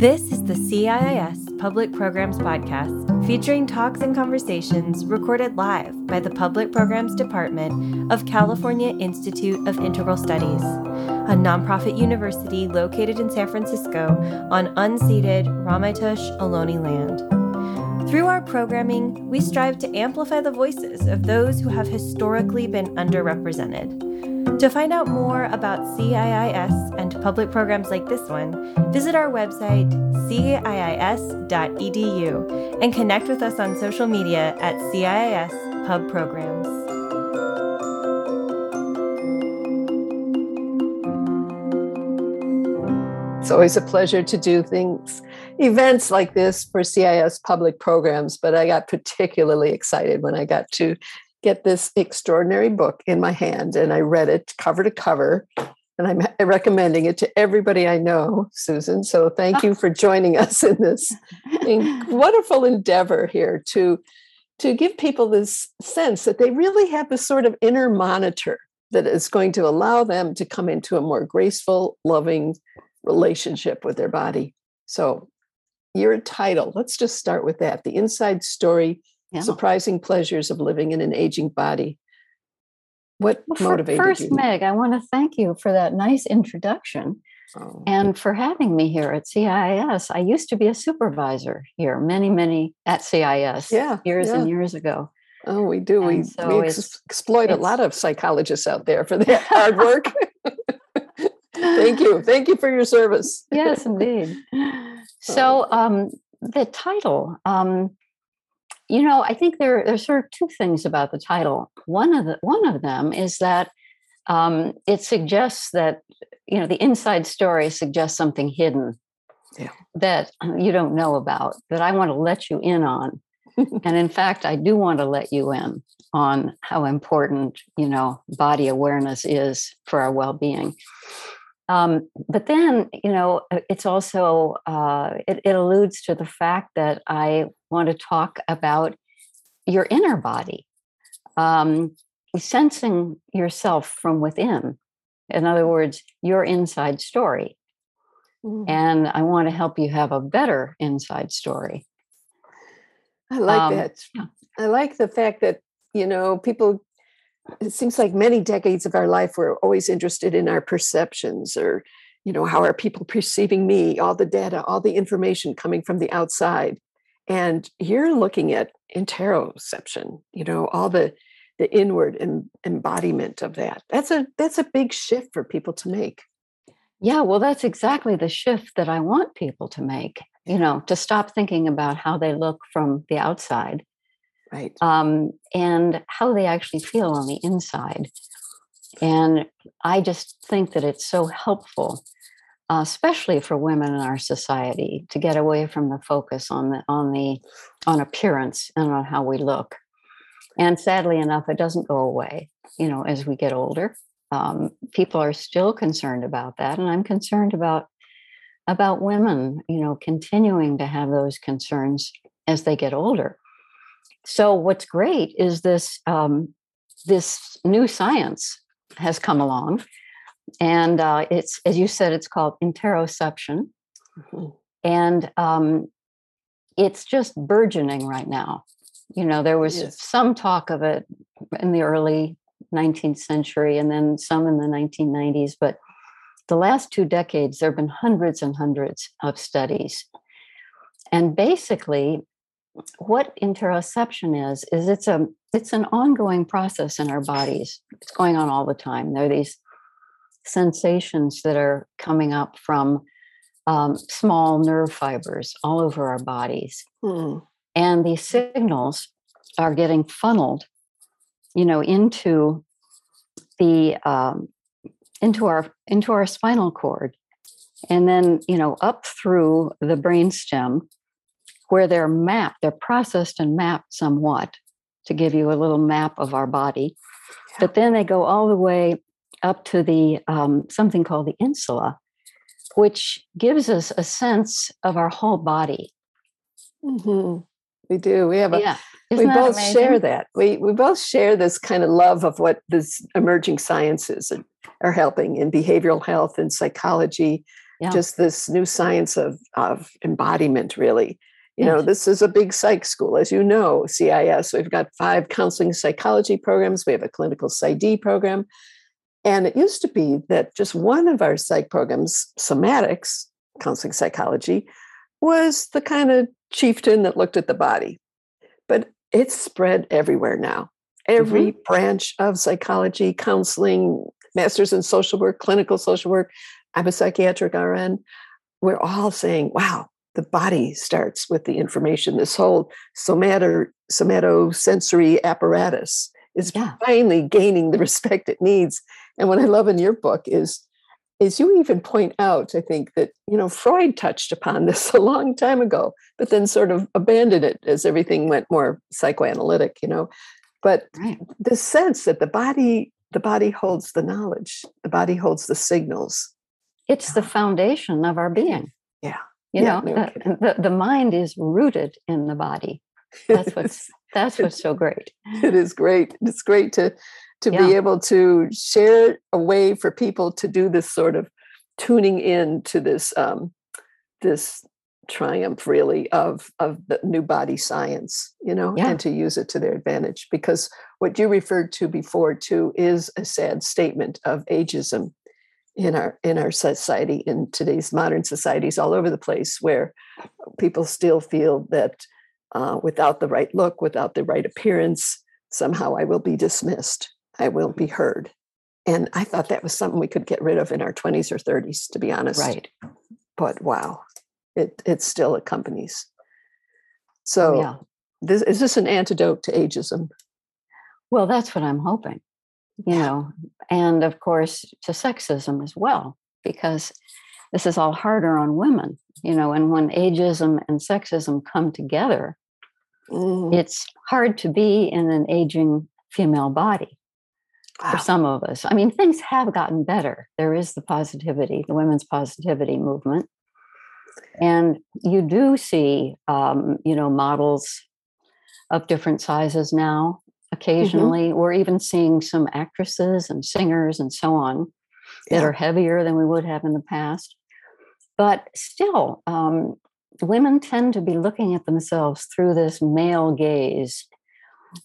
This is the CIIS Public Programs Podcast, featuring talks and conversations recorded live by the Public Programs Department of California Institute of Integral Studies, a nonprofit university located in San Francisco on unceded Ramaytush Ohlone land. Through our programming, we strive to amplify the voices of those who have historically been underrepresented. To find out more about CIIS and public programs like this one, visit our website, ciis.edu, and connect with us on social media at CIIS Pub Programs. It's always a pleasure to do things, events like this for CIIS public programs, but I got particularly excited when I got to get this extraordinary book in my hand and I read it cover to cover. And I'm recommending it to everybody I know, Susan. So thank you for joining us in this wonderful endeavor here to, to give people this sense that they really have this sort of inner monitor that is going to allow them to come into a more graceful, loving relationship with their body. So, your title, let's just start with that the inside story yeah. surprising pleasures of living in an aging body. What well, motivated first, you? First, Meg, I want to thank you for that nice introduction oh. and for having me here at CIIS. I used to be a supervisor here, many, many at CIIS yeah, years yeah. and years ago. Oh, we do. And we, so we ex- exploit a lot of psychologists out there for their hard work. Thank you. Thank you for your service. yes, indeed. So, oh. um, the title, um, you know, I think there there's sort of two things about the title. One of the one of them is that um, it suggests that you know the inside story suggests something hidden yeah. that you don't know about that I want to let you in on. and in fact, I do want to let you in on how important you know body awareness is for our well-being. Um, but then, you know, uh, it's also uh, it, it alludes to the fact that I want to talk about your inner body, um, sensing yourself from within. In other words, your inside story. Mm. And I want to help you have a better inside story. I like um, that. Yeah. I like the fact that, you know, people it seems like many decades of our life we're always interested in our perceptions or you know how are people perceiving me all the data all the information coming from the outside. And you're looking at interoception you know all the the inward em- embodiment of that. That's a that's a big shift for people to make. Yeah well that's exactly the shift that i want people to make you know to stop thinking about how they look from the outside right. um, and how they actually feel on the inside. And i just think that it's so helpful uh, especially for women in our society to get away from the focus on the on the on appearance and on how we look. And sadly enough it doesn't go away you know as we get older. Um, people are still concerned about that and i'm concerned about about women you know continuing to have those concerns as they get older so what's great is this um, this new science has come along, and uh, it's as you said, it's called interoception, mm-hmm. and um, it's just burgeoning right now. You know, there was yes. some talk of it in the early 19th century, and then some in the 1990s, but the last two decades there have been hundreds and hundreds of studies and basically what interoception is is it's a it's an ongoing process in our bodies. It's going on all the time. There are these sensations that are coming up from um, small nerve fibers all over our bodies. Hmm. and these signals are getting funneled you know into the um, into our into our spinal cord. And then you know up through the brain stem where they're mapped, they're processed and mapped somewhat to give you a little map of our body. Yeah. But then they go all the way up to the um, something called the insula, which gives us a sense of our whole body. Mm-hmm. We do. We have a. Yeah. we both amazing? share that. We we both share this kind of love of what this emerging sciences are helping in behavioral health and psychology, Yeah. just this new science of of embodiment really you know this is a big psych school as you know ciis we've got five counseling psychology programs. We have a clinical psyd program. And it used to be that just one of our psych programs somatics counseling psychology was the kind of chieftain that looked at the body. But it's spread everywhere now. Every mm-hmm. branch of psychology counseling masters in social work clinical social work. I'm a psychiatric rn we're all saying wow the body starts with the information this whole somato somatosensory apparatus is Yeah. finally gaining the respect it needs and what i love in your book is is you even point out i think that you know freud touched upon this a long time ago but then sort of abandoned it as everything went more psychoanalytic you know but Right. the sense that the body the body holds the knowledge the body holds the signals It's the foundation of our being. Yeah. You Yeah, know, no the, the, the mind is rooted in the body. That's what's that's what's so great. it is great it's great to to be able to share a way for people to do this sort of tuning in to this um this triumph really of of the new body science you know Yeah. and to use it to their advantage because what you referred to before too is a sad statement of ageism in our in our society in today's modern societies all over the place where people still feel that uh, without the right look without the right appearance somehow i will be dismissed i will be heard and i thought that was something we could get rid of in our 20s or 30s to be honest Right. but wow it it still accompanies so Oh, yeah. this is this an antidote to ageism Well, that's what I'm hoping. You know, and of course to sexism as well, because this is all harder on women. You know, and when ageism and sexism come together, Mm, it's hard to be in an aging female body. wow. for some of us. I mean, things have gotten better. There is the positivity, the women's positivity movement. And you do see, um, you know, models of different sizes now. Occasionally, we're even seeing some actresses and singers and so on that Yeah. are heavier than we would have in the past. But still, um, women tend to be looking at themselves through this male gaze,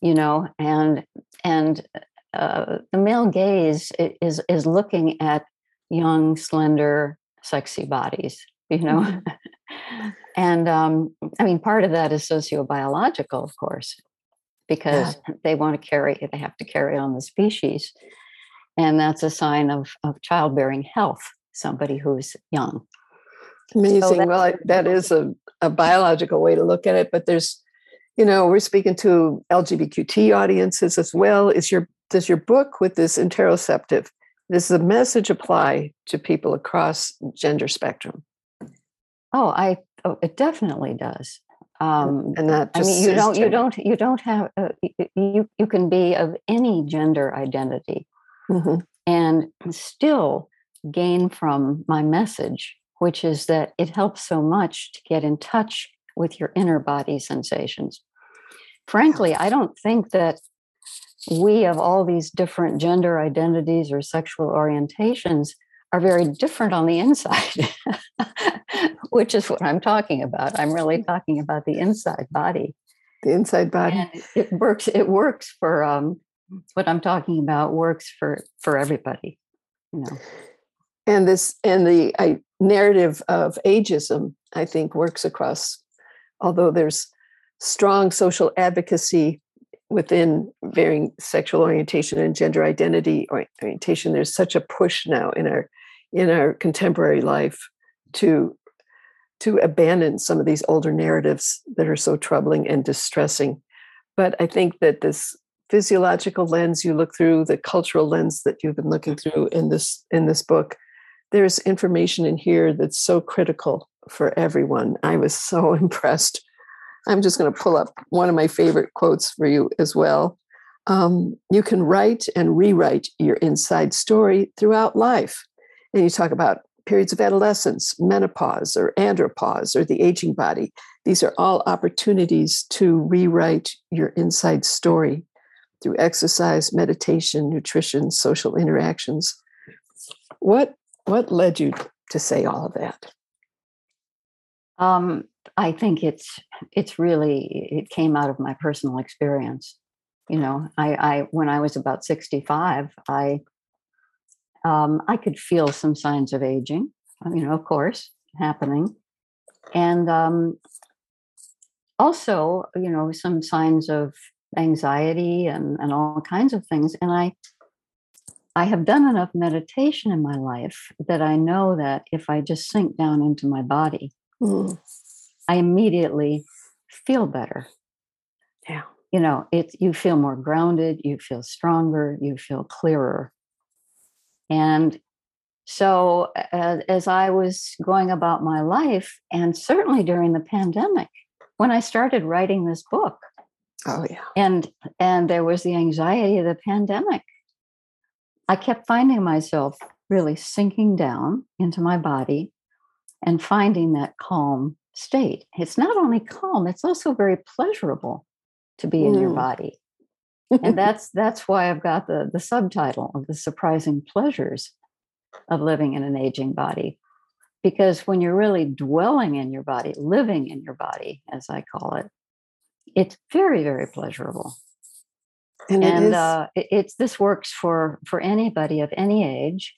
you know, and and uh, the male gaze is is looking at young, slender, sexy bodies, you know. and um, I mean, part of that is sociobiological, of course, because they want to carry, they have to carry on the species, and that's a sign of of childbearing health. Somebody who's young. Amazing. that- well, I, that is a, a biological way to look at it, but there's, you know, we're speaking to LGBTQ audiences as well. Is your does your book with this interoceptive, does the message apply to people across gender spectrum Oh, I oh, it definitely does. Um, and not I mean, you don't, you don't, you don't have, uh, you, you can be of any gender identity Mhm. and still gain from my message, which is that it helps so much to get in touch with your inner body sensations. Frankly, I don't think that we of all these different gender identities or sexual orientations are very different on the inside, which is what I'm talking about. I'm really talking about the inside body the inside body. and it works it works for um what i'm talking about works for for everybody you know and this and the I, narrative of ageism i think works across although there's strong social advocacy within varying sexual orientation and gender identity or orientation there's such a push now in our in our contemporary life to to abandon some of these older narratives that are so troubling and distressing. But i think that this physiological lens you look through the cultural lens that you've been looking through in this in this book there's information in here that's so critical for everyone. I was so impressed. I'm just going to pull up one of my favorite quotes for you as well. Um, you can write and rewrite your inside story throughout life. And you talk about periods of adolescence menopause or andropause or the aging body these are all opportunities to rewrite your inside story through exercise, meditation, nutrition, social interactions. What what led you to say all of that? Um, I think it's it's really it came out of my personal experience. You know, I, I when I was about sixty five, I um, I could feel some signs of aging. You know, of course, happening, and um, also, you know, some signs of anxiety and and all kinds of things. And I I have done enough meditation in my life that I know that if I just sink down into my body mm. I immediately feel better. Yeah. You know, it you feel more grounded, you feel stronger, you feel clearer. And so uh, as I was going about my life and certainly during the pandemic when I started writing this book. Oh yeah. And and there was the anxiety of the pandemic. I kept finding myself really sinking down into my body and finding that calm state. It's not only calm, it's also very pleasurable to be in your mm. body. and that's that's why I've got the the subtitle of the surprising pleasures of living in an aging body. Because when you're really dwelling in your body, living in your body, as I call it, it's very, very pleasurable. And, and uh, it it's this works for for anybody of any age.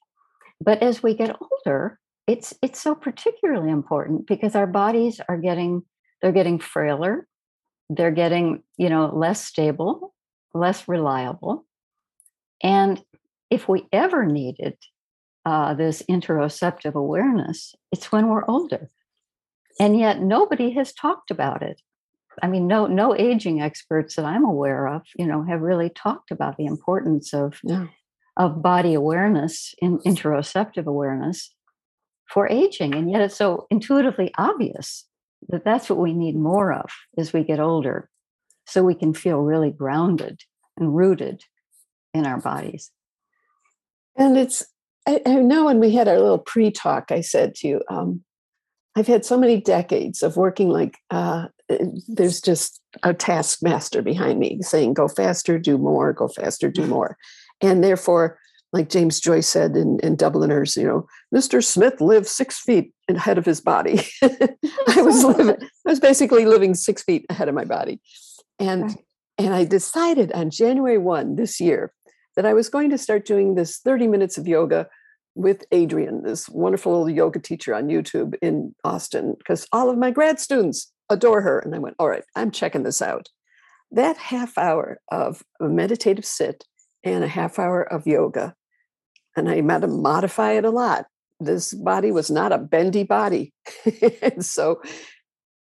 But as we get older, it's it's so particularly important because our bodies are getting they're getting frailer they're getting you know less stable less reliable and if we ever needed uh, this interoceptive awareness it's when we're older and yet nobody has talked about it i mean no no aging experts that i'm aware of you know have really talked about the importance of yeah. of body awareness in interoceptive awareness for aging. And yet it's so intuitively obvious that that's what we need more of as we get older, so we can feel really grounded and rooted in our bodies. And it's, I, I know when we had our little pre talk, I said to you, um, I've had so many decades of working like uh, there's just a taskmaster behind me saying, go faster, do more, go faster, do more. And therefore, like James Joyce said in, in Dubliners, you know, Mr. Smith lived six feet ahead of his body. I was living, I was basically living six feet ahead of my body. And right. and I decided on January 1 this year that I was going to start doing this 30 minutes of yoga with Adriene, this wonderful little yoga teacher on YouTube in Austin, because all of my grad students adore her. And I went, all right, I'm checking this out. That half hour of a meditative sit and a half hour of yoga. And I had to modify it a lot. This body was not a bendy body. and so,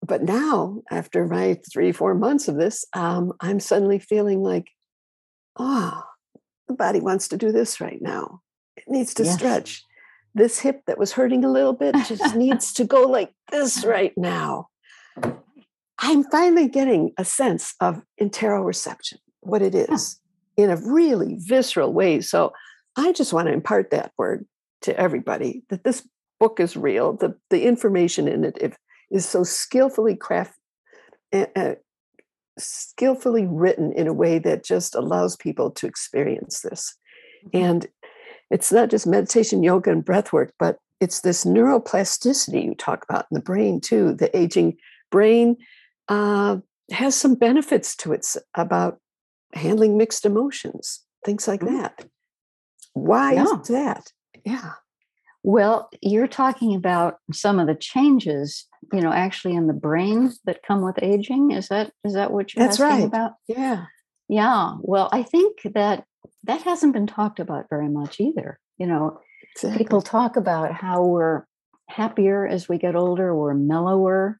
but now, after my three, four months of this, um, I'm suddenly feeling like, oh, the body wants to do this right now. It needs to yes. stretch. This hip that was hurting a little bit just needs to go like this right now. I'm finally getting a sense of interoception, what it is in a really visceral way. So I just want to impart that word to everybody that this book is real. The, the information in it is so skillfully craft, uh, skillfully written in a way that just allows people to experience this. Mm-hmm. And it's not just meditation, yoga, and breath work, but it's this neuroplasticity you talk about in the brain too. The aging brain uh, has some benefits to it about handling mixed emotions, things like mm-hmm. that. Why yeah. is that? Yeah. Well, you're talking about some of the changes, you know, actually in the brain that come with aging. Is that is that what you're That's asking right. about? Yeah. Yeah. Well, I think that that hasn't been talked about very much either. You know, exactly. people talk about how we're happier as we get older, we're mellower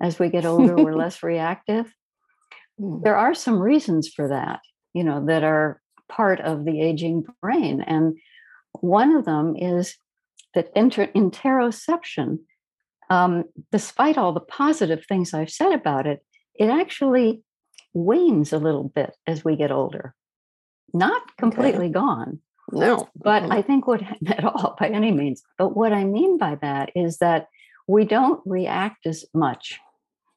as we get older, we're less reactive. Hmm. there are some reasons for that, you know, that are part of the aging brain. And one of them is that inter- interoception, um, despite all the positive things I've said about it, it actually wanes a little bit as we get older. Not completely okay. gone. No. But I think what, at all by any means, but what I mean by that is that we don't react as much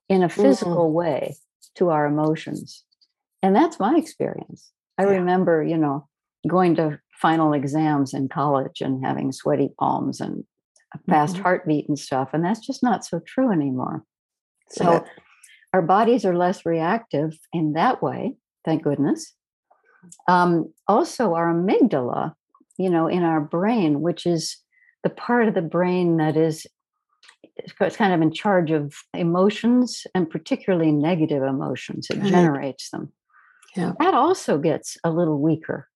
in a physical mm-hmm. way to our emotions. And that's my experience. I yeah. remember, you know, going to final exams in college and having sweaty palms and fast Mhm. heartbeat and stuff. And that's just not so true anymore. So that- our bodies are less reactive in that way, thank goodness. Um, also, our amygdala, you know, in our brain, which is the part of the brain that is it's it's kind of in charge of emotions and particularly negative emotions. It Right. generates them. Yeah. That also gets a little weaker.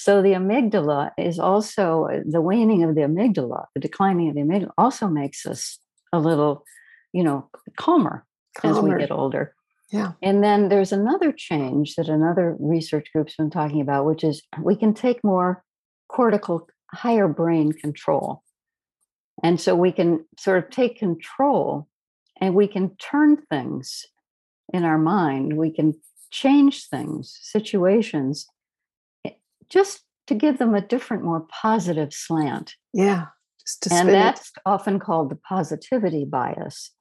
So the amygdala is also the waning of the amygdala, the declining of the amygdala also makes us a little, you know, calmer, as we get older. Yeah. And then there's another change that another research group's been talking about, which is we can take more cortical, higher brain control. And so we can sort of take control and we can turn things in our mind. We can change things, situations, just to give them a different, more positive slant. Yeah. Just And spin it. that's often called the positivity bias,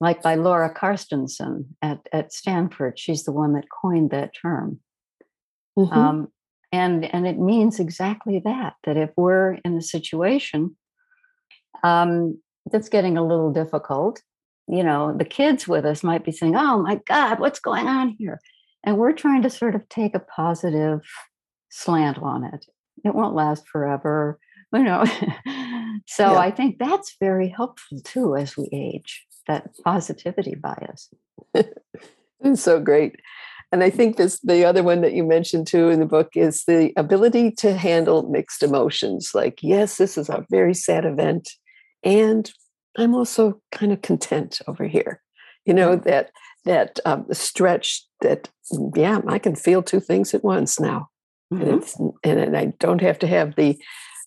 like by Laura Carstensen at, at Stanford. She's the one that coined that term. Mhm. Um, and, and it means exactly that, that if we're in a situation um, that's getting a little difficult, you know, the kids with us might be saying, oh my God, what's going on here? And we're trying to sort of take a positive slant on it. It won't last forever, you know. so Yeah. I think that's very helpful too as we age, that positivity bias. It's so great. And I think this the other one that you mentioned too in the book is the ability to handle mixed emotions. Like, yes, this is a very sad event, and I'm also kind of content over here. You know that that um, stretch that yeah, I can feel two things at once now, and Mhm. it's and, and I don't have to have the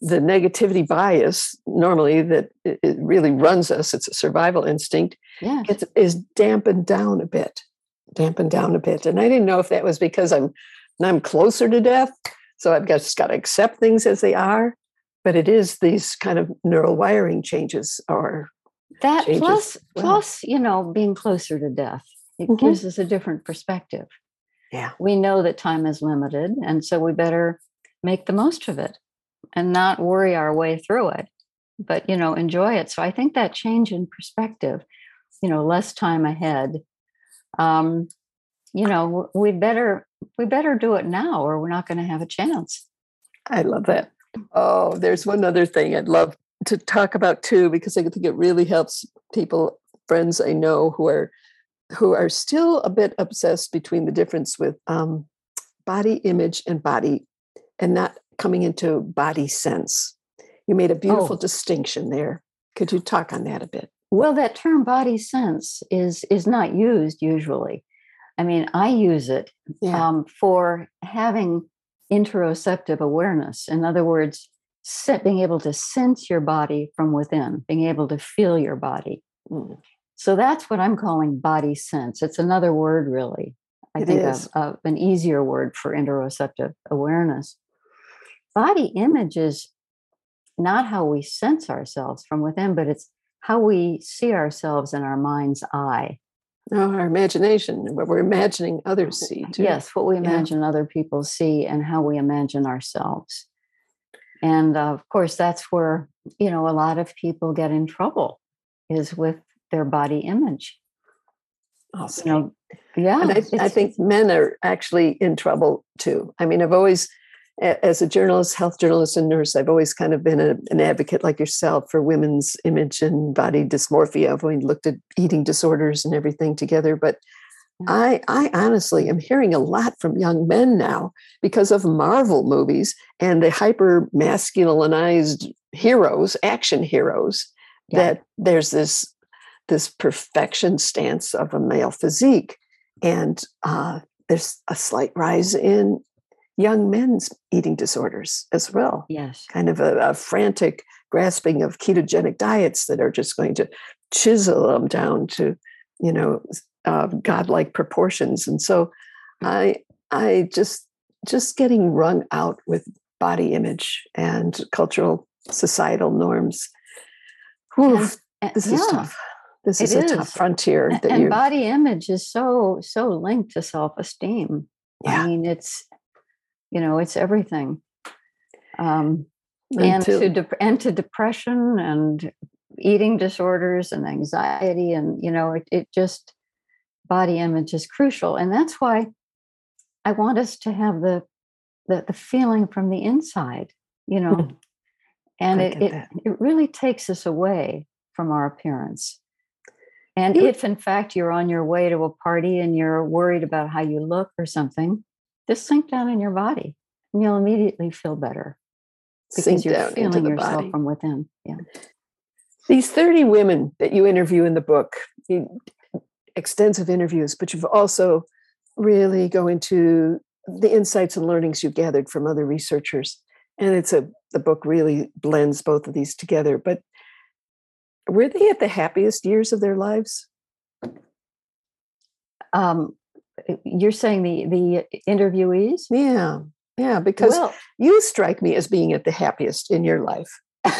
the negativity bias normally that it, really runs us. It's a survival instinct Yeah, gets is dampened down a bit dampened down a bit and i didn't know if that was because i'm i'm closer to death so i've got, just got to accept things as they are but it is these kind of neural wiring changes or that changes plus well. plus you know being closer to death it Mhm. gives us a different perspective yeah. We know that time is limited and so we better make the most of it and not worry our way through it but you know enjoy it. So i think that change in perspective you know less time ahead um you know we better we better do it now or we're not going to have a chance. I love that oh there's one other thing i'd love to talk about too because i think it really helps people friends i know who are who are still a bit obsessed between the difference with um, body image and body and not coming into body sense you made a beautiful Oh. distinction there could you talk on that a bit Well, that term body sense is is not used usually. I mean, I use it yeah um, for having interoceptive awareness. In other words, se- being able to sense your body from within, being able to feel your body. Mm. So that's what I'm calling body sense. It's another word, really. I It think a- an easier word for interoceptive awareness. Body image is not how we sense ourselves from within, but it's how we see ourselves in our mind's eye. oh, our imagination what we're imagining others see too Yes, what we Yeah. imagine other people see and how we imagine ourselves. And uh, of course, that's where, you know, a lot of people get in trouble is with their body image. awesome. You know, yeah. and I, I think men are actually in trouble too. I mean, I've always, as a journalist, health journalist, and nurse, I've always kind of been a, an advocate like yourself for women's image and body dysmorphia. I've only looked at eating disorders and everything together, but Yeah. I, I honestly am hearing a lot from young men now because of Marvel movies and the hyper masculinized heroes, action heroes, Yeah. that there's this this perfection stance of a male physique. And uh, there's a slight rise in young men's eating disorders as well. Yes. kind of a, a frantic grasping of ketogenic diets that are just going to chisel them down to you know uh, godlike proportions. And so i i just just getting wrung out with body image and cultural societal norms. Whew, And- and- this is tough this is a tough frontier that and body image is so so linked to self-esteem. Yeah. i mean it's you know it's everything. Um and to de- and to depression and eating disorders and anxiety and you know it, it just body image is crucial. And that's why i want us to have the the, the feeling from the inside you know? And it, it, it really takes us away from our appearance and if in fact you're on your way to a party and you're worried about how you look or something just sink down in your body and you'll immediately feel better because sink you're feeling yourself body. from within. Yeah. These 30 women that you interview in the book extensive interviews but you've also really go into the insights and learnings you've gathered from other researchers. And it's a the book really blends both of these together but were they at the happiest years of their lives? Um, you're saying the the interviewees? Yeah yeah because well, you strike me as being at the happiest in your life.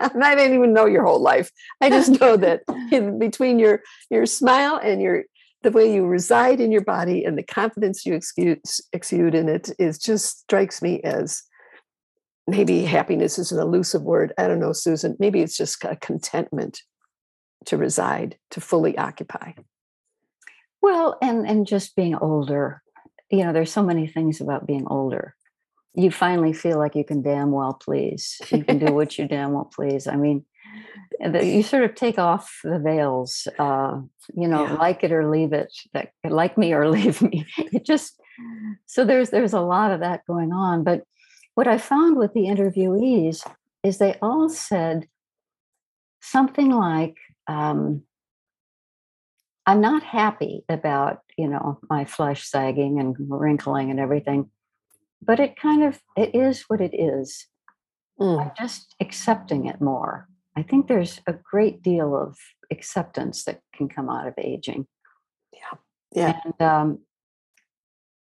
And i didn't even know your whole life. I just know that in between your your smile and your the way you reside in your body and the confidence you exude, exude in it is just strikes me as maybe happiness is an elusive word. I don't know, Susan. Maybe it's just a contentment to reside, to fully occupy. Well, and and just being older. You know, there's so many things about being older. You finally feel like you can damn well please. You can do what you damn well please. I mean, you sort of take off the veils. Uh, you know, yeah. like it or leave it. That like me or leave me. It just so there's there's a lot of that going on, but what I found with the interviewees is they all said something like, um, I'm not happy about, you know, my flesh sagging and wrinkling and everything, but it kind of it is what it is. Mm. I'm just accepting it more. I think there's a great deal of acceptance that can come out of aging. Yeah. Yeah. And um,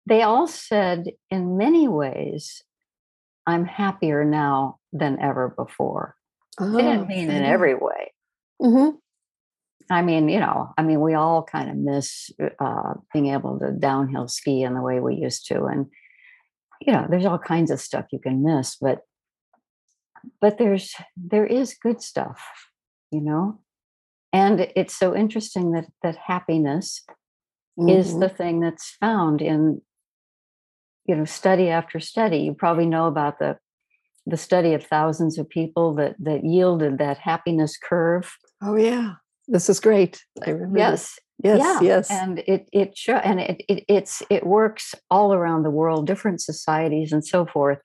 they all said, in many ways, I'm happier now than ever before. Oh, they didn't mean in every way. Mm-hmm. I mean, you know, I mean, we all kind of miss uh, being able to downhill ski in the way we used to, and you know, there's all kinds of stuff you can miss, but but there's there is good stuff, you know, and it's so interesting that that happiness mm-hmm. is the thing that's found in you know study after study. You probably know about the the study of thousands of people that that yielded that happiness curve. Oh yeah. This is great. I remember yes this. yes. Yeah. yes. And it it show, and it, it it's it works all around the world different societies and so forth.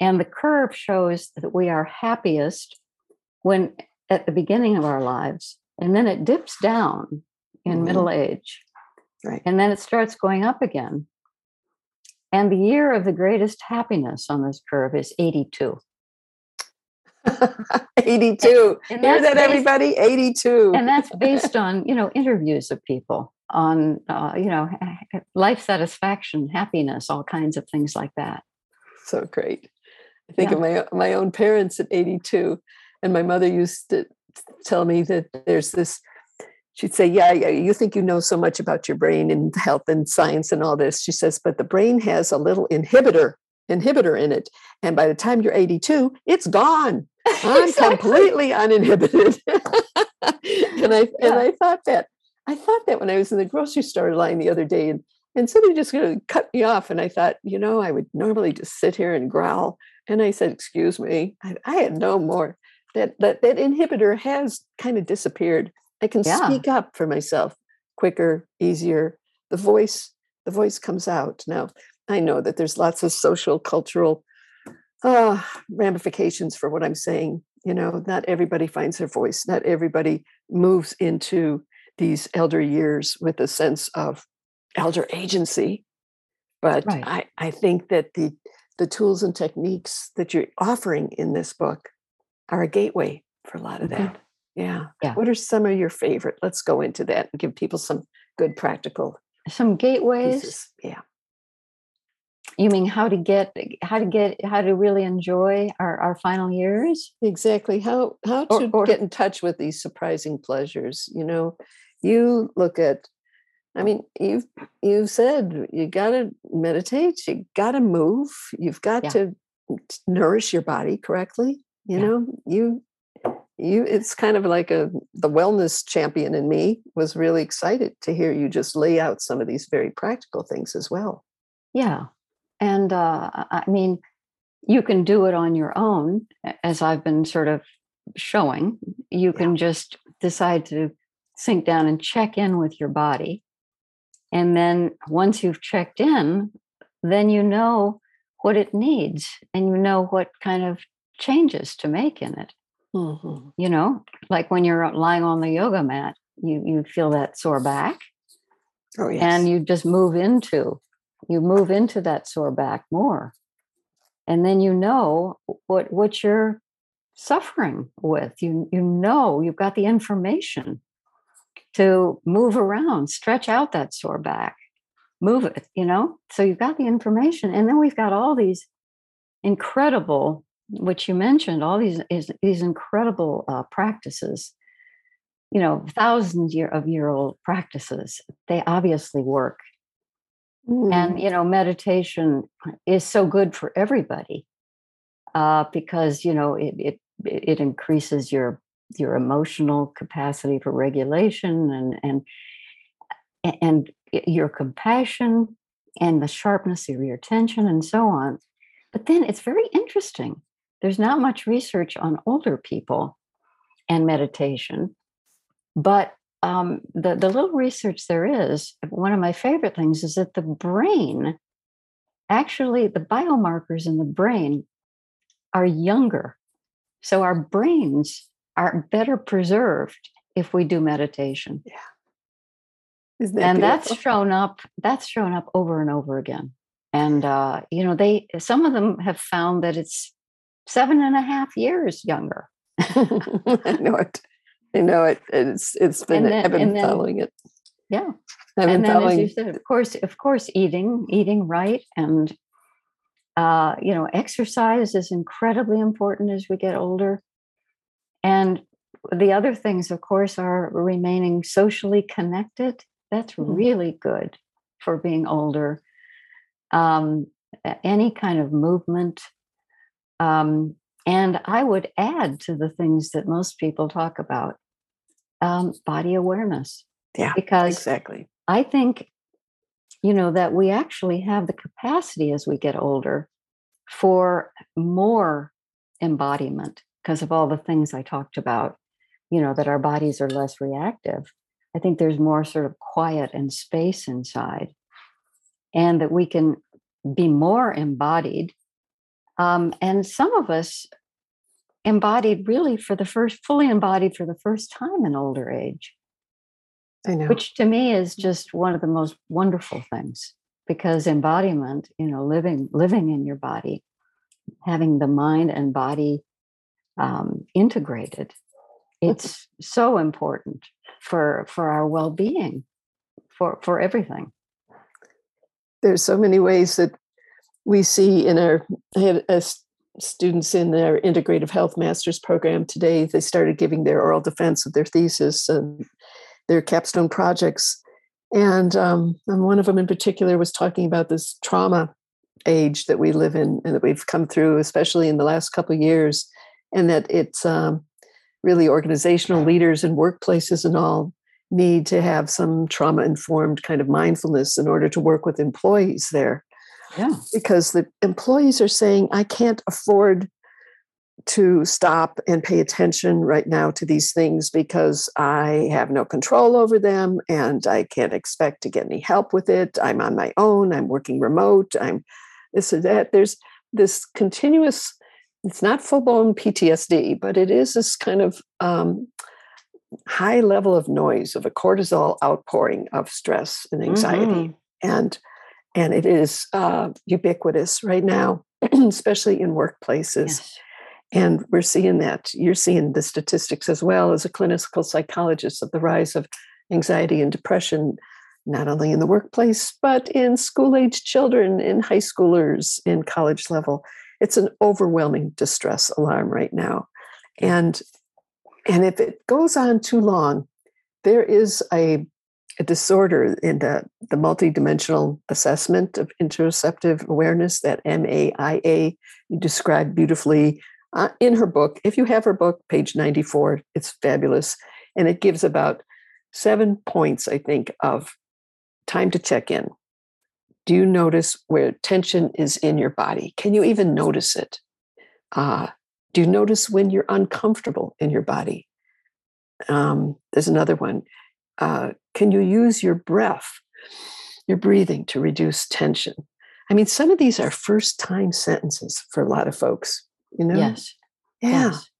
And the curve shows that we are happiest when at the beginning of our lives and then it dips down in mm-hmm. middle age. Right. And then it starts going up again and the year of the greatest happiness on this curve is 82. 82. And, and Hear that, based, everybody? 82. and that's based on, you know, interviews of people on, uh, you know, life satisfaction, happiness, all kinds of things like that. So great. I think yeah. of my my own parents at 82, and my mother used to tell me that there's this she'd say, yeah, yeah, you think you know so much about your brain and health and science and all this. She says, but the brain has a little inhibitor inhibitor in it. And by the time you're 82, it's gone. I'm exactly. completely uninhibited. and I yeah. and I thought that I thought that when I was in the grocery store line the other day and and somebody just going to cut me off. And I thought, you know, I would normally just sit here and growl. And I said, excuse me, I, I had no more. That, that that inhibitor has kind of disappeared. I can yeah. speak up for myself quicker, easier. The voice, the voice comes out. Now, I know that there's lots of social, cultural uh, ramifications for what I'm saying. You know, not everybody finds their voice. Not everybody moves into these elder years with a sense of elder agency. But right. I, I think that the the tools and techniques that you're offering in this book are a gateway for a lot of that. Yeah. Yeah. What are some of your favorite? Let's go into that and give people some good practical some gateways. Pieces. Yeah. You mean how to get how to get how to really enjoy our, our final years? Exactly. How how to or, or, get in touch with these surprising pleasures. You know, you look at I mean, you've you've said you gotta meditate, you gotta move, you've got yeah. to mm, nourish your body correctly. You yeah. know, you you it's kind of like a the wellness champion in me was really excited to hear you just lay out some of these very practical things as well. Yeah. And uh, i mean you can do it on your own as i've been sort of showing. You can just decide to sink down and check in with your body. And then once you've checked in then you know what it needs and you know what kind of changes to make in it Mm-hmm. You know, like when you're lying on the yoga mat, you you feel that sore back. Oh yes. And you just move into you move into that sore back more. And then you know what what you're suffering with. You you know you've got the information to move around, stretch out that sore back, move it, you know? So you've got the information. And then we've got all these incredible which you mentioned, all these is, these incredible uh, practices, you know, thousands year of year old practices. They obviously work, mm. and you know, meditation is so good for everybody uh, because you know it, it it increases your your emotional capacity for regulation and and and your compassion and the sharpness of your attention and so on. But then it's very interesting there's not much research on older people and meditation, but um, the, the little research there is, one of my favorite things is that the brain, actually, the biomarkers in the brain are younger. So our brains are better preserved if we do meditation. Yeah. That and beautiful? that's shown up, that's shown up over and over again. And uh, you know, they some of them have found that it's seven and a half years younger. I know it. I know it. It's it's been then, I've been following it. Yeah. I've and then following... as you said, of course, of course, eating, eating right and uh, you know, exercise is incredibly important as we get older. And the other things, of course, are remaining socially connected. That's mm-hmm. really good for being older. Um, any kind of movement, um, and I would add to the things that most people talk about um, body awareness. Yeah, because exactly. I think, you know, that we actually have the capacity as we get older for more embodiment because of all the things I talked about, you know, that our bodies are less reactive. I think there's more sort of quiet and space inside, and that we can be more embodied um, and some of us embodied really for the first, fully embodied for the first time in older age. I know. Which to me is just one of the most wonderful things because embodiment, you know, living living in your body, having the mind and body um, integrated, it's so important for for our well-being, for for everything. There's so many ways that we see in our I had a, students in their integrative health master's program today they started giving their oral defense of their thesis and their capstone projects. And, um, and one of them in particular was talking about this trauma age that we live in and that we've come through especially in the last couple of years and that it's um, really organizational leaders and workplaces and all need to have some trauma informed kind of mindfulness in order to work with employees there yeah. Because the employees are saying, I can't afford to stop and pay attention right now to these things because I have no control over them and I can't expect to get any help with it. I'm on my own, I'm working remote, I'm this or that. There's this continuous, it's not full blown PTSD, but it is this kind of um, high level of noise of a cortisol outpouring of stress and anxiety. Mm-hmm. And and it is uh, ubiquitous right now, especially in workplaces. Yes. And we're seeing that. You're seeing the statistics as well as a clinical psychologist of the rise of anxiety and depression, not only in the workplace, but in school age children, in high schoolers, in college level. It's an overwhelming distress alarm right now. And, and if it goes on too long, there is a a disorder in the, the multidimensional assessment of interoceptive awareness, that MAIA, you describe beautifully uh, in her book. If you have her book, page 94, it's fabulous. And it gives about seven points, I think, of time to check in. Do you notice where tension is in your body? Can you even notice it? Uh, do you notice when you're uncomfortable in your body? Um, there's another one. Uh, can you use your breath, your breathing to reduce tension? I mean, some of these are first time sentences for a lot of folks, you know? Yes. Yeah. Yes.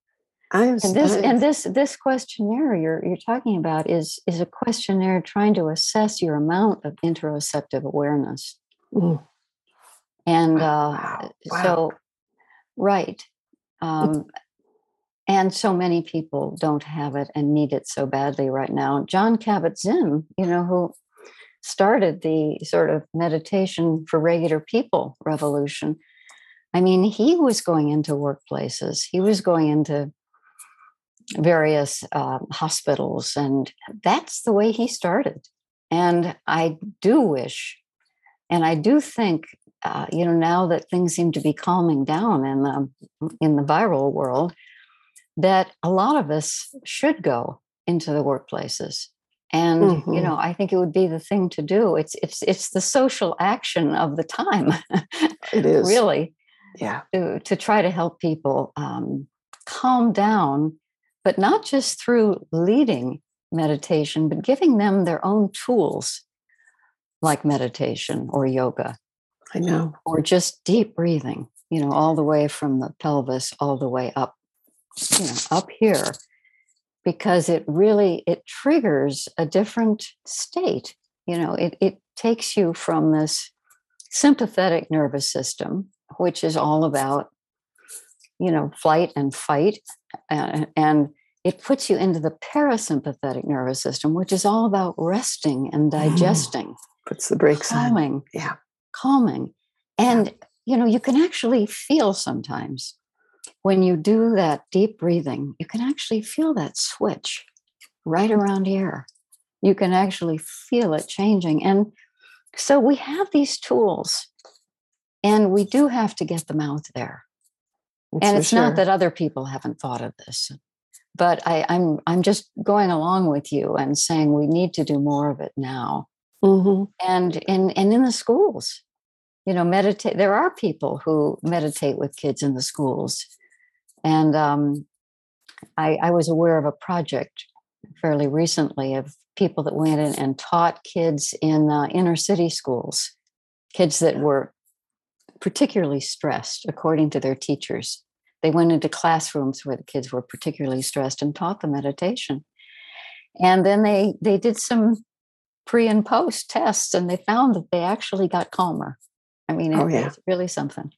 I And this and this this questionnaire you're you're talking about is is a questionnaire trying to assess your amount of interoceptive awareness. Mm. And uh, Wow. Wow. so, right. Um, and so many people don't have it and need it so badly right now. Jon Kabat-Zinn, you know, who started the sort of meditation for regular people revolution. I mean, he was going into workplaces, he was going into various uh, hospitals, and that's the way he started. And I do wish, and I do think, uh, you know, now that things seem to be calming down in the in the viral world, that a lot of us should go into the workplaces. And you Mhm. know, I think it would be the thing to do. It's it's it's the social action of the time, It is. really Yeah. to, to try to help people um, calm down, but not just through leading meditation, but giving them their own tools like meditation or yoga I know. or just deep breathing, you know, all the way from the pelvis all the way up, you know, up here, because it really it triggers a different state. You know, it it takes you from this sympathetic nervous system, which is all about, you know, flight and fight, uh, and it puts you into the parasympathetic nervous system, which is all about resting and digesting, Puts the brakes on. Yeah. calming. And you know, you can actually feel sometimes when you do that deep breathing, you can actually feel that switch right around here. You can actually feel it changing. And so we have these tools and we do have to get them out there. That's and it's not that other people haven't thought of this. But I, I'm I'm just going along with you and saying we need to do more of it now Mhm. and in and in the schools you know meditate there are people who meditate with kids in the schools and um, I, I was aware of a project fairly recently of people that went in and taught kids in uh, inner city schools kids that were particularly stressed according to their teachers. They went into classrooms where the kids were particularly stressed and taught them meditation. And then they they did some pre and post tests and they found that they actually got calmer. I mean it Oh, yeah. was really something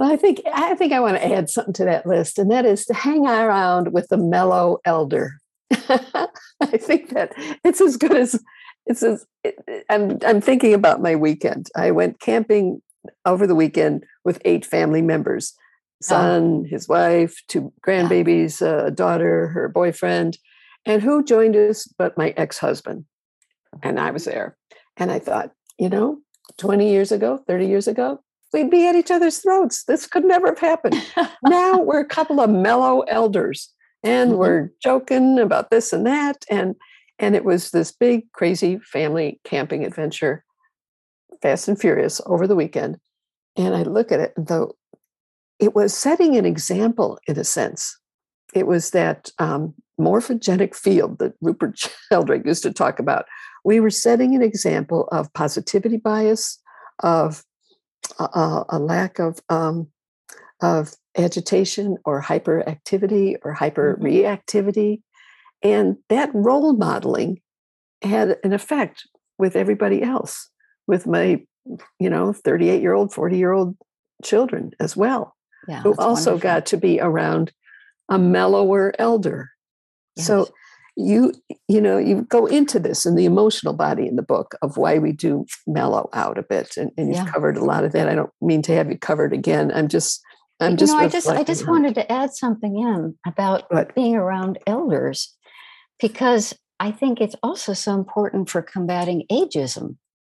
Well, I think I think I want to add something to that list, and that is to hang around with the mellow elder. I think that it's as good as it's as it- I'm I'm thinking about my weekend. I went camping over the weekend with eight family members: oh. son, his wife, two grandbabies, a daughter, her boyfriend, and who joined us but my ex-husband. And I was there, and I thought, you know, 20 years ago, 30 years ago, we'd be at each other's throats. This could never have happened. now we're a couple of mellow elders and Mhm. we're joking about this and that. And and it was this big, crazy family camping adventure, fast and furious over the weekend. And I look at it, and though it was setting an example in a sense. It was that um, morphogenic field that Rupert Sheldrake used to talk about. We were setting an example of positivity bias, of a, a- a lack of um, of agitation or hyperactivity or hyperreactivity, and that role modeling had an effect with everybody else, with my you know 38 year old 40 year old children as well yeah who also wonderful. got to be around a mellower elder so Yes. You you know you go into this in the emotional body in the book of why we do mellow out a bit and, and you've Yeah. covered a lot of that i don't mean to have you covered again i'm just i'm you just know i just i just wanted to add something in about What? being around elders because I think it's also so important for combating ageism.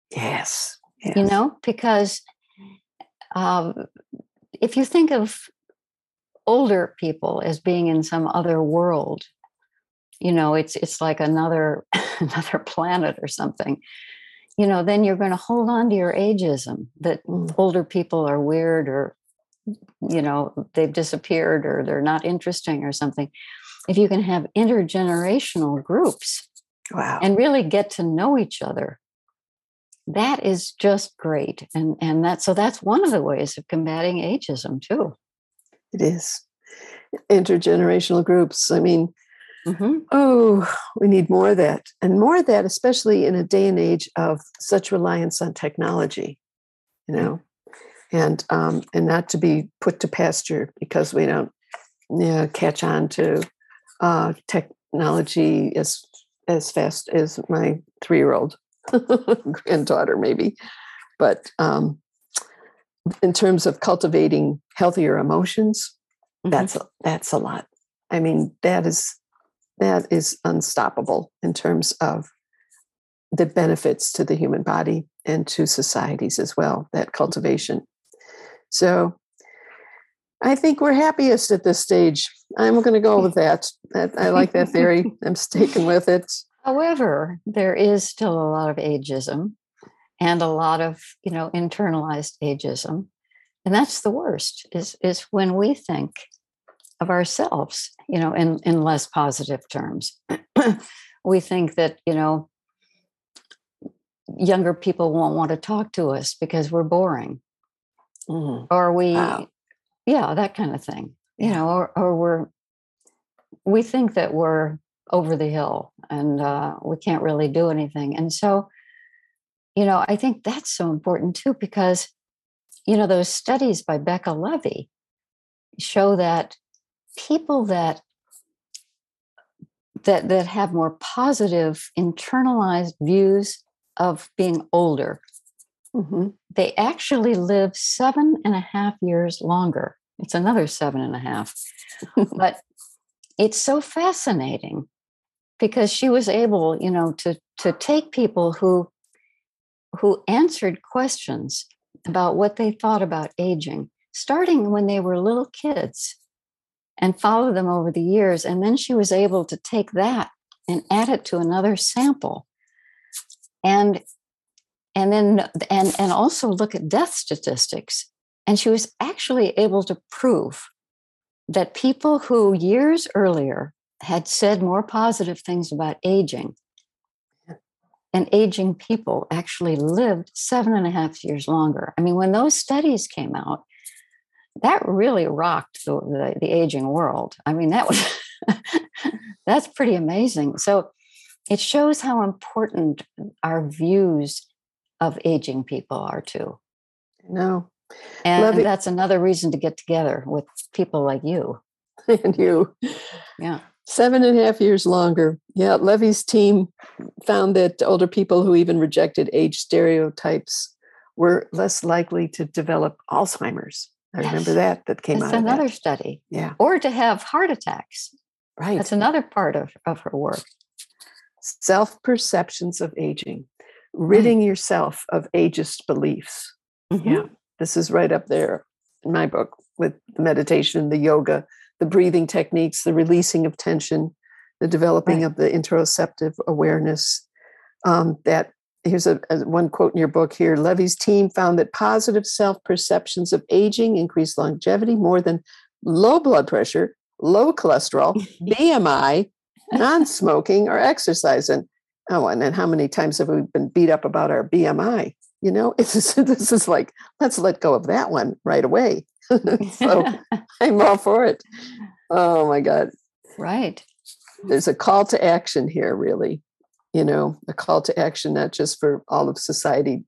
Yes. yes. You know, because um, if you think of older people as being in some other world, you know, it's it's like another another planet or something. You know, then you're going to hold on to your ageism that Mm. older people are weird or you know they've disappeared or they're not interesting or something if you can have intergenerational groups Wow. and really get to know each other that is just great and and that so that's one of the ways of combating ageism too it is. Intergenerational groups. I mean, Mhm. oh, we need more of that. And more of that, especially in a day and age of such reliance on technology, you know, and um, and not to be put to pasture because we don't you know, catch on to uh, technology as as fast as my three year old granddaughter, maybe. But um, in terms of cultivating healthier emotions, Mhm. that's a, that's a lot. I mean, that is that is unstoppable in terms of the benefits to the human body and to societies as well. That cultivation. So, I think we're happiest at this stage. I'm going to go with that. I like that theory. I'm sticking with it. however there is still a lot of ageism and a lot of you know internalized ageism and that's the worst is is when we think of ourselves you know in in less positive terms we think that you know younger people won't want to talk to us because we're boring Mhm. or we Wow. yeah that kind of thing you know or, or we're we think that we're over the hill and uh, we can't really do anything and so you know i think that's so important too because you know those studies by becca levy show that people that that that have more positive internalized views of being older Mhm. they actually live seven and a half years longer. It's another seven and a half. but it's so fascinating because she was able, you know, to to take people who who answered questions about what they thought about aging, starting when they were little kids, and follow them over the years. And then she was able to take that and add it to another sample. And and then and and also look at death statistics and she was actually able to prove that people who years earlier had said more positive things about aging and aging people actually lived seven and a half years longer i mean when those studies came out that really rocked the, the, the aging world i mean that was that's pretty amazing so it shows how important our views of aging people are too. No, And Levy- that's another reason to get together with people like you. and you. Yeah. Seven and a half years longer. Yeah, Levy's team found that older people who even rejected age stereotypes were less likely to develop Alzheimer's. I remember that that came That's out of another that. study. Yeah, Or to have heart attacks. right. That's another part of, of her work. Self perceptions of aging, ridding yourself of ageist beliefs. Mm-hmm. Yeah, this is right up there in my book with the meditation, the yoga, the breathing techniques, the releasing of tension, the developing Right. of the interoceptive awareness. Um, that here's a, a- one quote in your book here. Levy's team found that positive self perceptions of aging increase longevity more than low blood pressure, low cholesterol, BMI, non-smoking, or exercise. And oh, and then how many times have we been beat up about our BMI? You know, it's just, this is like let's let go of that one right away. so I'm all for it. Oh my God. right. There's a call to action here, really. You know, a call to action, not just for all of society,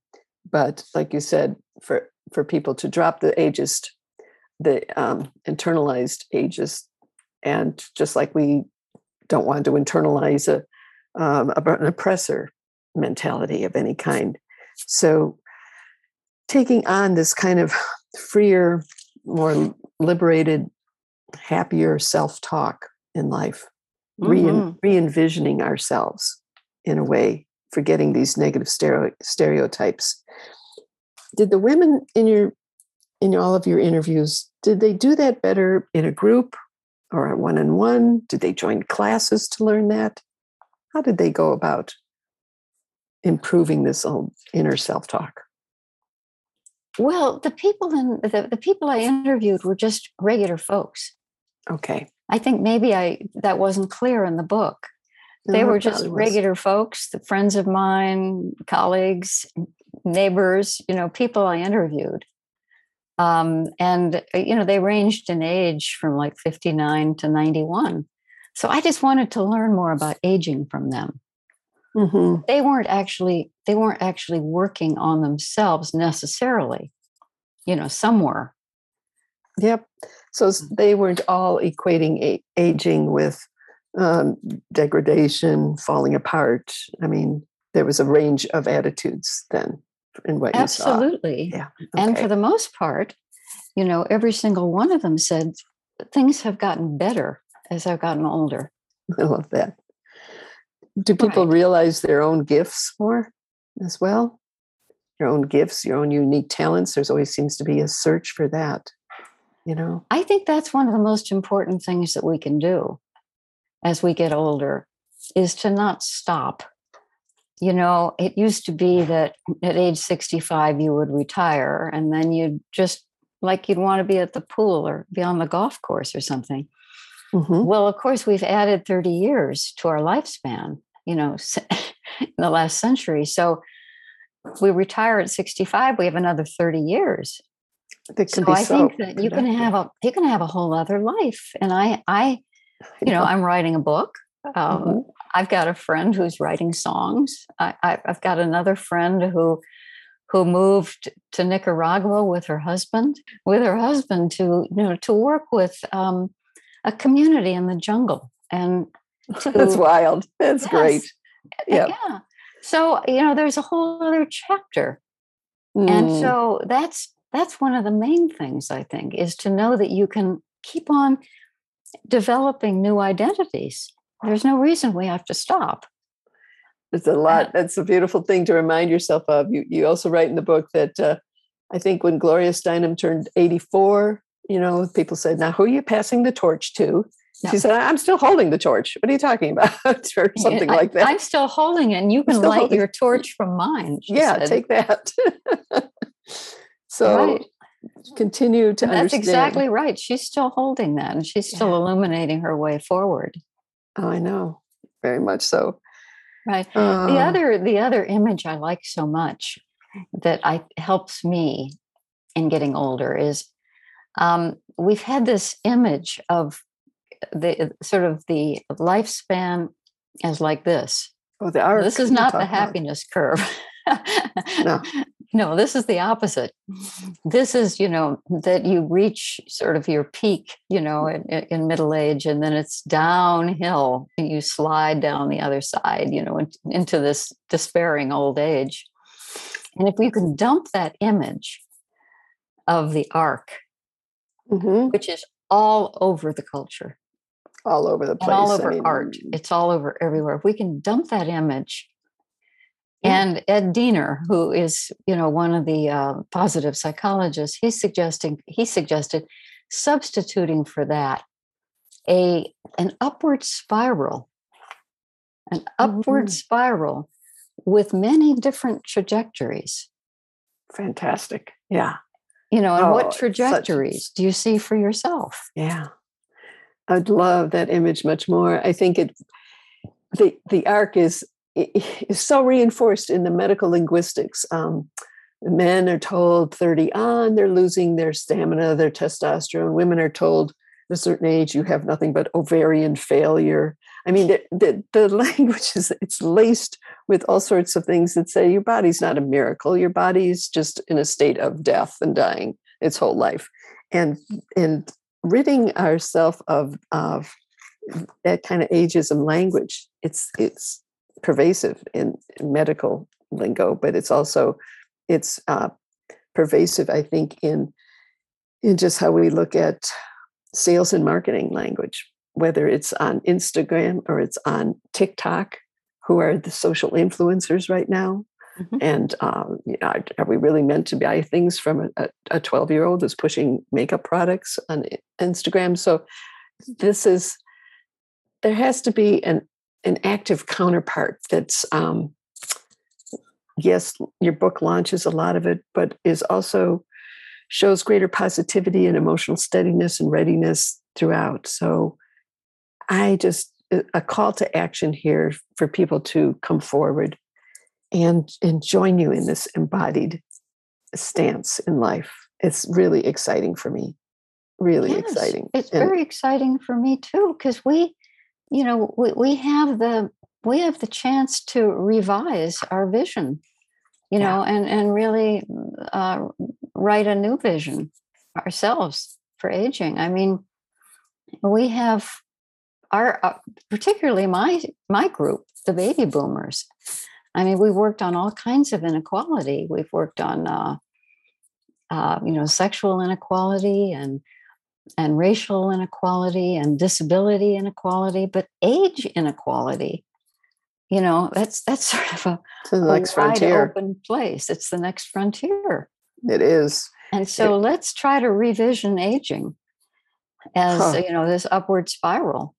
but like you said, for for people to drop the ageist, the um, internalized ageist, and just like we don't want to internalize a um, an oppressor mentality of any kind. So, taking on this kind of freer, more liberated, happier self talk in life mm-hmm. re envisioning ourselves in a way, forgetting these negative stereo- stereotypes. Did the women in your in all of your interviews did they do that better in a group or a one on one? Did they join classes to learn that? How did they go about improving this old inner self talk? Well, the people in the, the people I interviewed were just regular folks. Okay. I think maybe I that wasn't clear in the book. They no, were just regular folks, the friends of mine, colleagues, neighbors, you know, people I interviewed. Um, and uh, you know, they ranged in age from like 59 to 91. So I just wanted to learn more about aging from them. Mm-hmm. They weren't actually they weren't actually working on themselves necessarily. You know, somewhere. Yep. So they weren't all equating a- aging with um, degradation, falling apart. I mean, there was a range of attitudes then in what Absolutely. you saw. Absolutely. Yeah. Okay. And for the most part, you know, every single one of them said things have gotten better as I've gotten older. I love that. Do people right. realize their own gifts more as well? Your own gifts, your own unique talents. There's always seems to be a search for that you know i think that's one of the most important things that we can do as we get older is to not stop you know it used to be that at age 65 you would retire and then you'd just like you'd want to be at the pool or be on the golf course or something mm-hmm. well of course we've added 30 years to our lifespan you know in the last century so we retire at 65 we have another 30 years so I so think that you can have a you can have a whole other life. And I I you know I'm writing a book. Um, mm-hmm. I've got a friend who's writing songs. I, I, I've got another friend who who moved to Nicaragua with her husband, with her husband to you know to work with um, a community in the jungle. And to, that's wild. That's yes, great. Yep. Yeah. So you know, there's a whole other chapter, mm. and so that's that's one of the main things i think is to know that you can keep on developing new identities there's no reason we have to stop it's a lot that's a beautiful thing to remind yourself of you you also write in the book that uh, i think when gloria steinem turned 84 you know people said now who are you passing the torch to no. She said, I'm still holding the torch. What are you talking about? or something I, like that. I'm still holding it, and you can light your torch from mine. Yeah, said. take that. So right. Continue to That's understand. exactly right. She's still holding that and she's still yeah. illuminating her way forward. Oh, I know. Very much so. Right. Uh, the other the other image I like so much that I helps me in getting older is um, we've had this image of the sort of the lifespan as like this. Oh, the arc. This is not the happiness about. curve. no. No, this is the opposite. This is, you know, that you reach sort of your peak, you know, in, in middle age, and then it's downhill and you slide down the other side, you know, into this despairing old age. And if you can dump that image of the arc, mm-hmm. which is all over the culture, all over the place, all over I mean, art, it's all over everywhere. If we can dump that image and Ed Diener, who is, you know, one of the uh, positive psychologists, he's suggesting he suggested substituting for that a an upward spiral, an upward mm-hmm. spiral with many different trajectories. Fantastic. Yeah. You know, and oh, what trajectories such... do you see for yourself? Yeah. I'd love that image much more. I think it the the arc is is so reinforced in the medical linguistics. Um, men are told 30 on, they're losing their stamina, their testosterone. Women are told at a certain age, you have nothing but ovarian failure. I mean, the, the, the language is it's laced with all sorts of things that say your body's not a miracle. Your body is just in a state of death and dying its whole life. And and ridding ourselves of of that kind of ageism language, it's it's pervasive in, medical lingo, but it's also it's uh, pervasive, I think, in in just how we look at sales and marketing language. whether it's on Instagram or it's on TikTok, who are the social influencers right now. Mm-hmm. And um, you know, are we really meant to buy things from a 12 year old who's pushing makeup products on Instagram? So this is, there has to be an, an active counterpart that's, um, yes, your book launches a lot of it, but is also shows greater positivity and emotional steadiness and readiness throughout. So I just, a call to action here for people to come forward and and join you in this embodied stance in life. It's really exciting for me. Really yes, exciting. It's and, very exciting for me too because we, you know, we, we have the we have the chance to revise our vision, you yeah. know, and and really uh, write a new vision ourselves for aging. I mean, we have our uh, particularly my my group, the baby boomers. I mean, we worked on all kinds of inequality. We've worked on, uh, uh, you know, sexual inequality and and racial inequality and disability inequality, but age inequality. You know, that's that's sort of a, a wide frontier. open place. It's the next frontier. It is. And so it, let's try to revision aging as huh. you know this upward spiral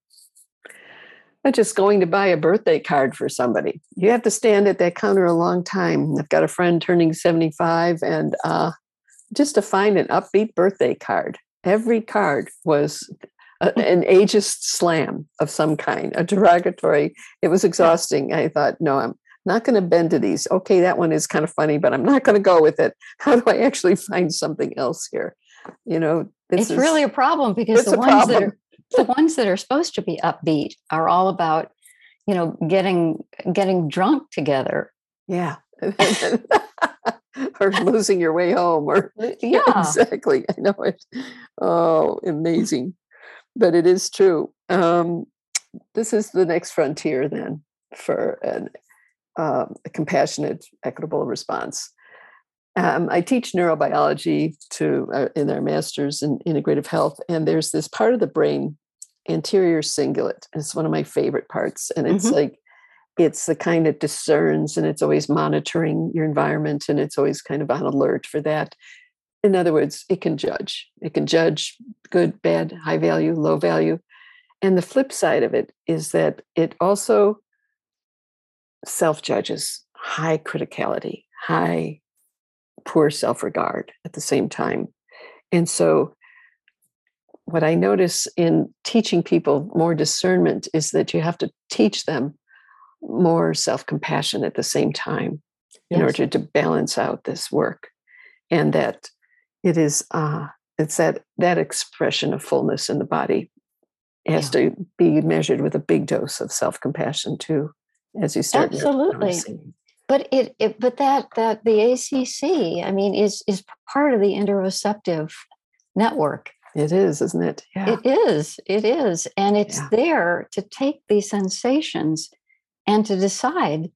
not just going to buy a birthday card for somebody. You have to stand at that counter a long time. I've got a friend turning 75, and uh, just to find an upbeat birthday card, every card was a, hmm. an ageist slam of some kind, a derogatory. It was exhausting. I thought, no, I'm not going to bend to these. Okay, that one is kind of funny, but I'm not going to go with it. How do I actually find something else here? You know, it's is, really a problem because the ones problem. that are the ones that are supposed to be upbeat are all about you know getting getting drunk together yeah or losing your way home or yeah exactly i know it oh amazing but it is true um, this is the next frontier then for an, um, a compassionate equitable response um, I teach neurobiology to uh, in our masters in integrative health, and there's this part of the brain anterior cingulate. It's one of my favorite parts. And it's mm-hmm. like, it's the kind that discerns and it's always monitoring your environment and it's always kind of on alert for that. In other words, it can judge. It can judge good, bad, high value, low value. And the flip side of it is that it also self judges, high criticality, high poor self regard at the same time. And so what I notice in teaching people more discernment is that you have to teach them more self compassion at the same time in yes. order to balance out this work. And that it is, uh, it's that, that expression of fullness in the body has yeah. to be measured with a big dose of self compassion too, as you start. Absolutely. But it, it, but that that the ACC, I mean, is is part of the interoceptive network it is, isn't it? Yeah. It is. It is. And it's yeah. there to take these sensations and to decide,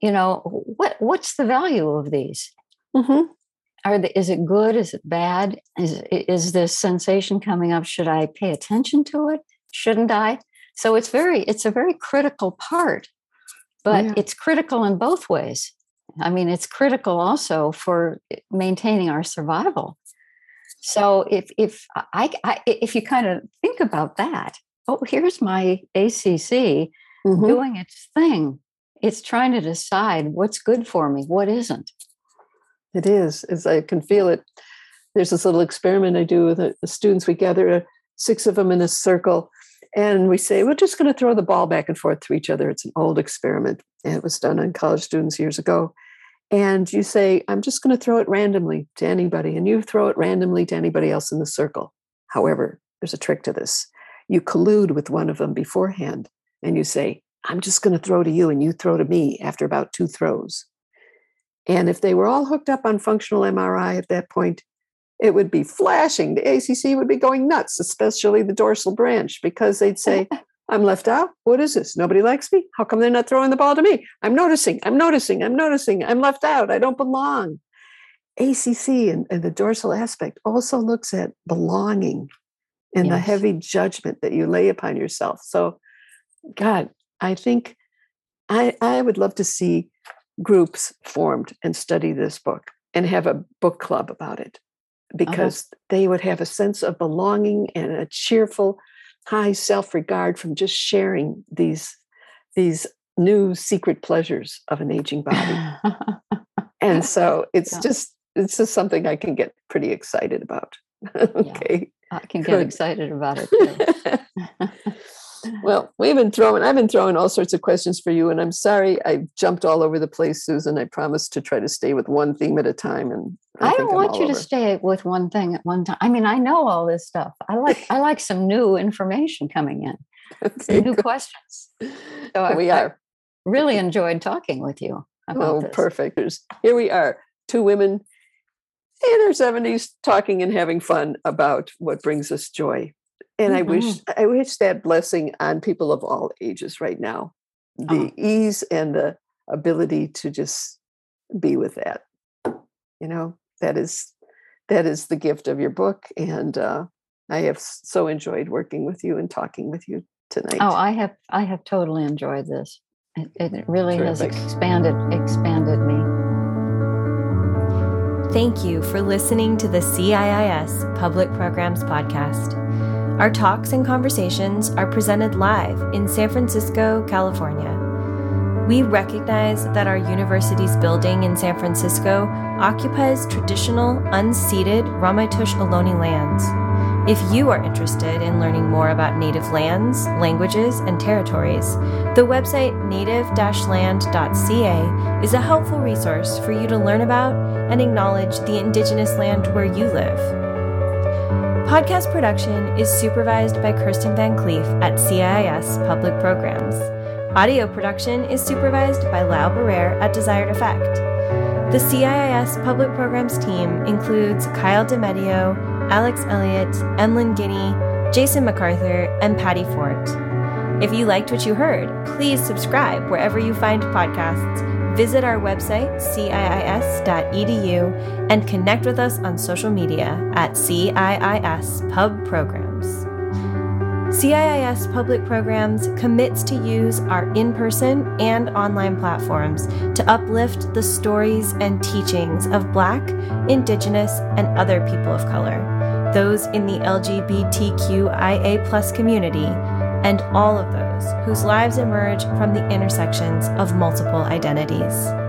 you know, what what's the value of these? Mm-hmm. Are the, is it good? Is it bad? Is is this sensation coming up? Should I pay attention to it? Shouldn't I? So it's very it's a very critical part, but yeah. it's critical in both ways. I mean, it's critical also for maintaining our survival. So if if I, I if you kind of think about that, oh, here's my ACC mm-hmm. doing its thing. It's trying to decide what's good for me, what isn't. It is, as I can feel it. There's this little experiment I do with the students. We gather six of them in a circle, and we say we're just going to throw the ball back and forth to each other. It's an old experiment, and it was done on college students years ago and you say, I'm just going to throw it randomly to anybody, and you throw it randomly to anybody else in the circle. However, there's a trick to this. You collude with one of them beforehand, and you say, I'm just going to throw to you, and you throw to me after about two throws. And if they were all hooked up on functional MRI at that point, it would be flashing. The ACC would be going nuts, especially the dorsal branch, because they'd say, I'm left out. What is this? Nobody likes me? How come they're not throwing the ball to me? I'm noticing, I'm noticing, I'm noticing, I'm left out. I don't belong. ACC and, and the dorsal aspect also looks at belonging and the heavy judgment that you lay upon yourself. So, God, I think I, I would love to see groups formed and study this book and have a book club about it uh-huh. because they would have a sense of belonging and a cheerful, high self regard from just sharing these, these new secret pleasures of an aging body. And so it's Yeah. just, it's just something I can get pretty excited about. okay. I can get Good. excited about it. Well, we've been throwing, I've been throwing all sorts of questions for you, and I'm sorry I jumped all over the place, Susan. I promised to try to stay with one theme at a time, and I, think don't want you to stay with one thing at one time. I mean, I know all this stuff. I like I like some new information coming in, Okay, new good. questions. So I, we I are. really enjoyed talking with you Oh, this. perfect. Here we are, two women in our 70s talking and having fun about what brings us joy. And I wish Mm-hmm. I wish that blessing on people of all ages right now. The Uh-huh. ease and the ability to just be with that. You know, that is that is the gift of your book. And uh, I have so enjoyed working with you and talking with you tonight. Oh, I have I have totally enjoyed this. It, it really has expanded expanded me. Thank you for listening to the CIIS Public Programs Podcast. Our talks and conversations are presented live in San Francisco, California. We recognize that our university's building in San Francisco occupies traditional, unceded Ramaytush Ohlone lands. If you are interested in learning more about Native lands, languages, and territories, the website native-land.ca is a helpful resource for you to learn about and acknowledge the Indigenous land where you live. Podcast production is supervised by Kirsten Van Cleef at CIIS Public Programs. Audio production is supervised by Lau Barrere at Desired Effect. The CIIS Public Programs team includes Kyle DeMedio, Alex Elliott, Emlyn Guinea, Jason MacArthur, and Patty Fort. If you liked what you heard, please subscribe wherever you find podcasts, visit our website, ciis.edu, and connect with us on social media at CIIS Pub Programs. CIIS Public Programs commits to use our in person and online platforms to uplift the stories and teachings of Black, Indigenous, and other people of color, those in the LGBTQIA community, and all of whose lives emerge from the intersections of multiple identities.